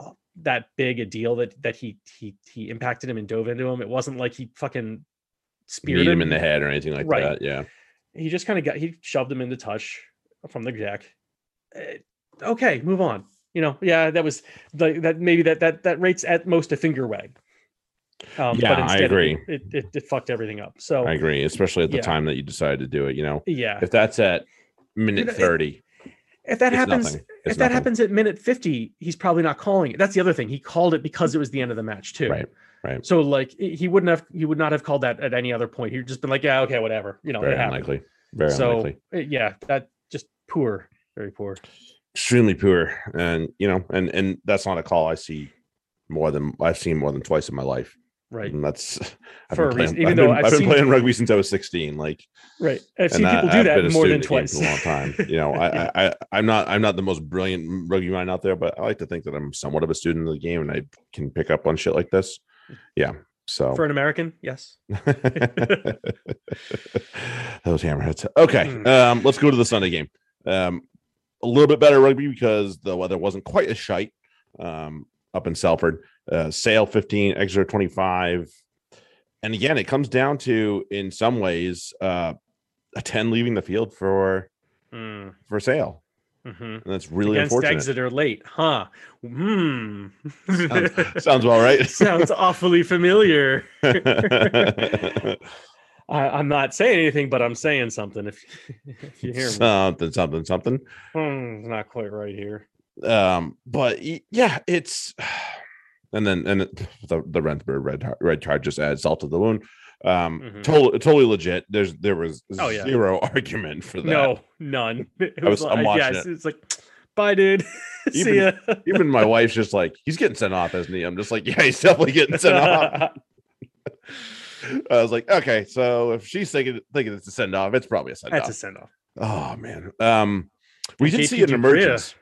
uh, that big a deal that that he he he impacted him and dove into him it wasn't like he fucking speared Beat him in the head or anything like Right. that. Yeah. he just kind of got he shoved him into touch from the jack. Eh, okay, move on. You know, yeah, that was the, that maybe that that that rates at most a finger wag. Um, Yeah, I it- agree. It, it, it fucked everything up. So I agree, especially at the Yeah. time that you decided to do it. You know, yeah, if that's at minute it- thirty, if that it's happens, if that happens at minute fifty, he's probably not calling it. That's the other thing. He called it because it was the end of the match too. Right, right. So like he wouldn't have he would not have called that at any other point. He'd just been like, yeah, okay, whatever. You know, very unlikely. Very So unlikely. yeah, that just poor, very poor. Extremely poor, and you know, and and that's not a call I see more than I've seen more than twice in my life. Right. And that's I've For a playing, reason, even I've though been, I've I've been playing rugby since I was sixteen. Like Right. I've seen I- people do I've that more than student of the game twice. a long time. You know, I, I, I I'm not I'm not the most brilliant rugby mind out there, but I like to think that I'm somewhat of a student of the game and I can pick up on shit like this. Yeah. So For an American, yes. those hammerheads. Okay, Mm. um, let's go to the Sunday game. Um, a little bit better rugby because the weather wasn't quite as shite um, up in Salford. Uh, Sale 15, Exeter 25. And again, it comes down to, in some ways, uh, a 10 leaving the field for Mm, for Sale. mhm. And that's really Against unfortunate. Exeter late, huh? Hmm. Sounds, sounds right. Sounds awfully familiar. I, I'm not saying anything, but I'm saying something. If, if you hear me, something, something, something. Hmm, it's not quite right here. um but yeah it's and then and the the Rensburg red red card just adds salt to the wound um Mhm. totally totally legit there's there was Oh, yeah. zero argument for that No, none. It I was- like, watching yes, it. it's like, bye, dude. See Even- ya. even my wife's just like he's getting sent off isn't he i'm just like yeah he's definitely getting sent off i was like okay so if she's thinking thinking it's a send off it's probably a send off. That's a send off. oh man um we did see an du Preez. emergence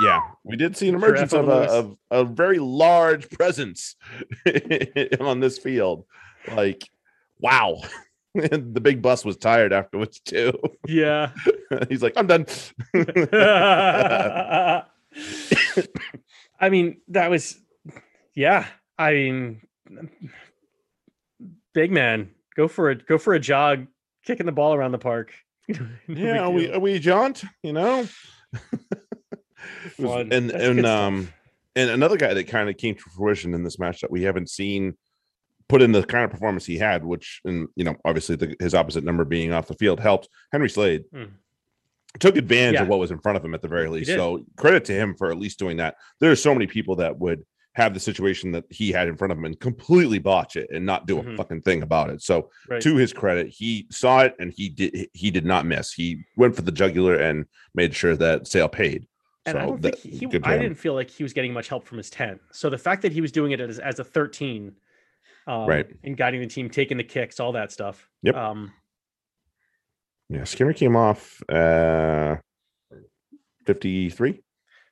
yeah we did see an emergence of a, of a very large presence on this field like wow And the big bus was tired afterwards too Yeah. he's like i'm done I mean, that was, yeah. I mean, big man, go for it. Go for a jog, kicking the ball around the park. Yeah we we jaunt you know Fun. and That's and stuff. um and another guy that kind of came to fruition in this match that we haven't seen put in the kind of performance he had which and you know obviously the, his opposite number being off the field helped henry slade Mm. took advantage Yeah. of what was in front of him at the very least so credit to him for at least doing that there's so many people that would have the situation that he had in front of him and completely botch it and not do a Mhm. fucking thing about it so Right. to his credit, he saw it and he did he did not miss. He went for the jugular and made sure that Sale paid. And I don't that- think he, he- I didn't feel like he was getting much help from his 10. So the fact that he was doing it as, as a 13, um, Right. and guiding the team, taking the kicks, all that stuff. Yep. Um, Yeah, Skinner came off uh 53.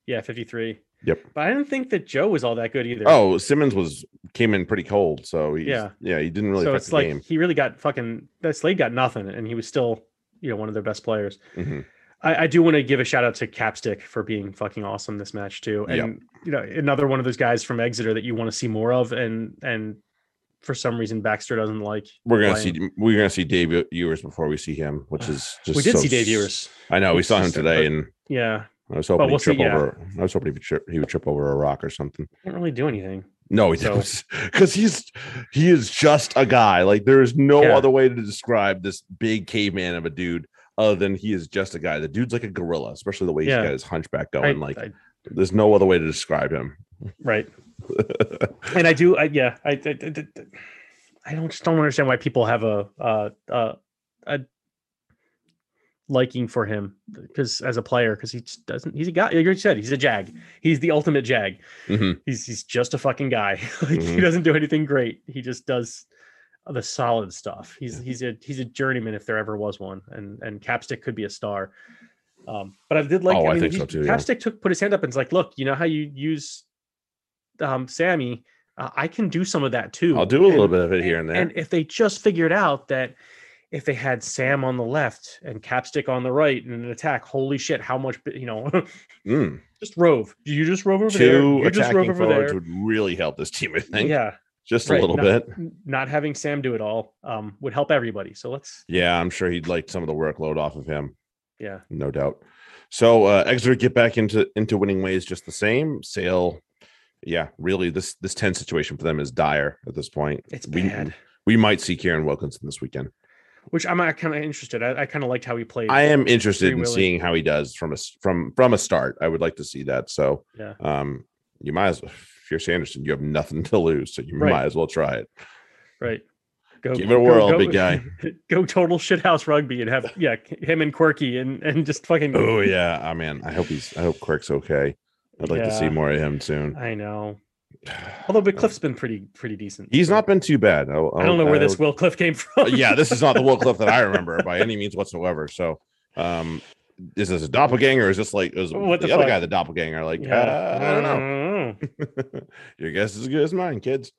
yeah, 53. Yep. But I didn't think that Joe was all that good either. Oh, Simmonds was came in pretty cold, so Yeah. yeah, he didn't really so it's the like game. he really got fucking that Slade got nothing, and he was still, you know, one of their best players. Mhm. I, I do want to give a shout out to Capstick for being fucking awesome this match too, and Yep. you know another one of those guys from Exeter that you want to see more of, and and for some reason Baxter doesn't like. We're gonna playing. see we're gonna see Dave Ewers before we see him, which is just we did so see Dave Ewers. I know we saw him today, and Yeah, I was hoping we'll he'd trip see, yeah. over. I was hoping he would trip, he would trip over a rock or something. can't really do anything. No, he So- does because he's he is just a guy. Like there is no Yeah. other way to describe this big caveman of a dude other than he is just a guy. The dude's like a gorilla, especially the way he's Yeah. got his hunchback I- going. like I- there's no other way to describe him. right, and I do. I, yeah, I, I, I, I don't just don't understand why people have a uh, uh, a liking for him because as a player because he just doesn't. He's a guy. Like you said, he's a jag. He's the ultimate jag. Mhm. He's he's just a fucking guy. like he Mhm. doesn't do anything great. He just does the solid stuff. He's he's a he's a journeyman if there ever was one, and and Capstick could be a star. Um, but I did like. Oh, I mean, think he- so too, yeah. Capstick took put his hand up and was like, "Look, you know how you use um, Sammy? Uh, I can do some of that too. I'll do a little And- bit of it here and there. And if they just figured out that." If they had Sam on the left and Capstick on the right in an attack, holy shit! How much you know? Mm. just rove. You just rove over there. Two You just rove attacking over forwards there. would really help this team. I think. Yeah, just a little not- bit. Not having Sam do it all um, would help everybody. So let's, Yeah, I'm sure he'd like some of the workload off of him. yeah, no doubt. So uh Exeter get back into into winning ways just the same. Sale, yeah, really this this 10 situation for them is dire at this point. it's we, bad. We might see Karen Wilkinson this weekend. Which I'm kind of interested. I, I kind of liked how he played. I am interested in seeing how he does from a from from a start. I would like to see that. So yeah, um you might as well if you're Sanderson, you have nothing to lose. So you Right. might as well try it. right. Go Give it a whirl, big guy. Go total shithouse rugby and have yeah him and Quirky and and just fucking. Oh yeah. I mean, I hope he's I hope Quirk's okay. I'd like to see more of him soon. I know. Although Will Cliff's been pretty pretty decent. He's not been too bad. I'll- I don't know where this I'll- Will Cliff came from. Uh, yeah, this is not the Will Cliff that I remember by any means whatsoever. So, um, is this a doppelganger? Or is this like is What the, the other guy the doppelganger? Like, Yeah. uh, I don't know. Know. Your guess is as good as mine, kids.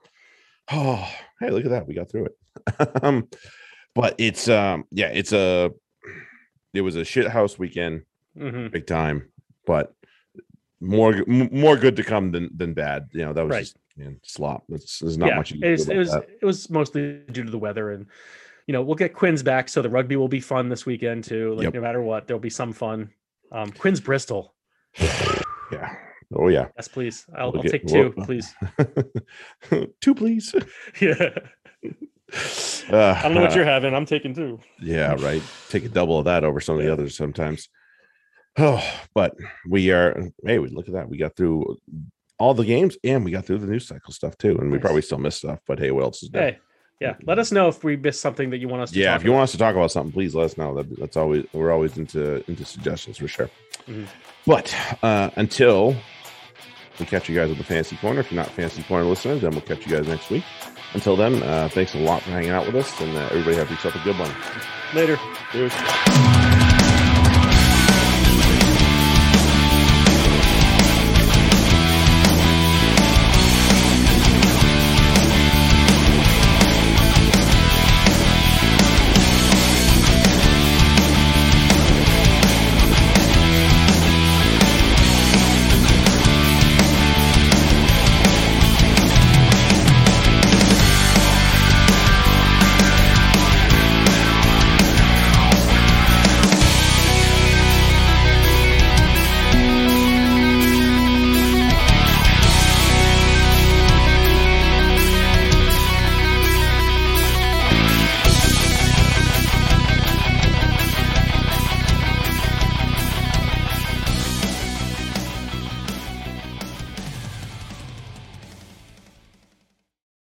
Oh, hey, look at that. We got through it. um, but it's um, yeah, it's a it was a shit house weekend, Mhm. big time, but more more good to come than than bad. You know, that was Right. just man, slop. It's, there's not yeah, much it was, it was that. it was mostly due to the weather and you know we'll get Quins back so the rugby will be fun this weekend too like Yep. no matter what there'll be some fun um Quins Bristol Yeah. Oh yeah. yes please I'll, We'll I'll get- take two we'll- please Two, please. yeah Uh, I don't know what you're having I'm taking two Yeah, right. Take a double of that over some of the others sometimes. Oh, but we are. Hey, we look at that. We got through all the games, and we got through the news cycle stuff too. And we probably still missed stuff. But hey, what else is there? hey yeah let us know if we missed something that you want us to yeah, if you want us to talk about something, please let us know. That, that's always we're always into into suggestions for sure. Mhm. But uh, until we catch you guys at the fancy corner, if you're not fancy corner listeners, then we'll catch you guys next week. Until then, uh, thanks a lot for hanging out with us, and uh, everybody have yourself a good one. later Cheers.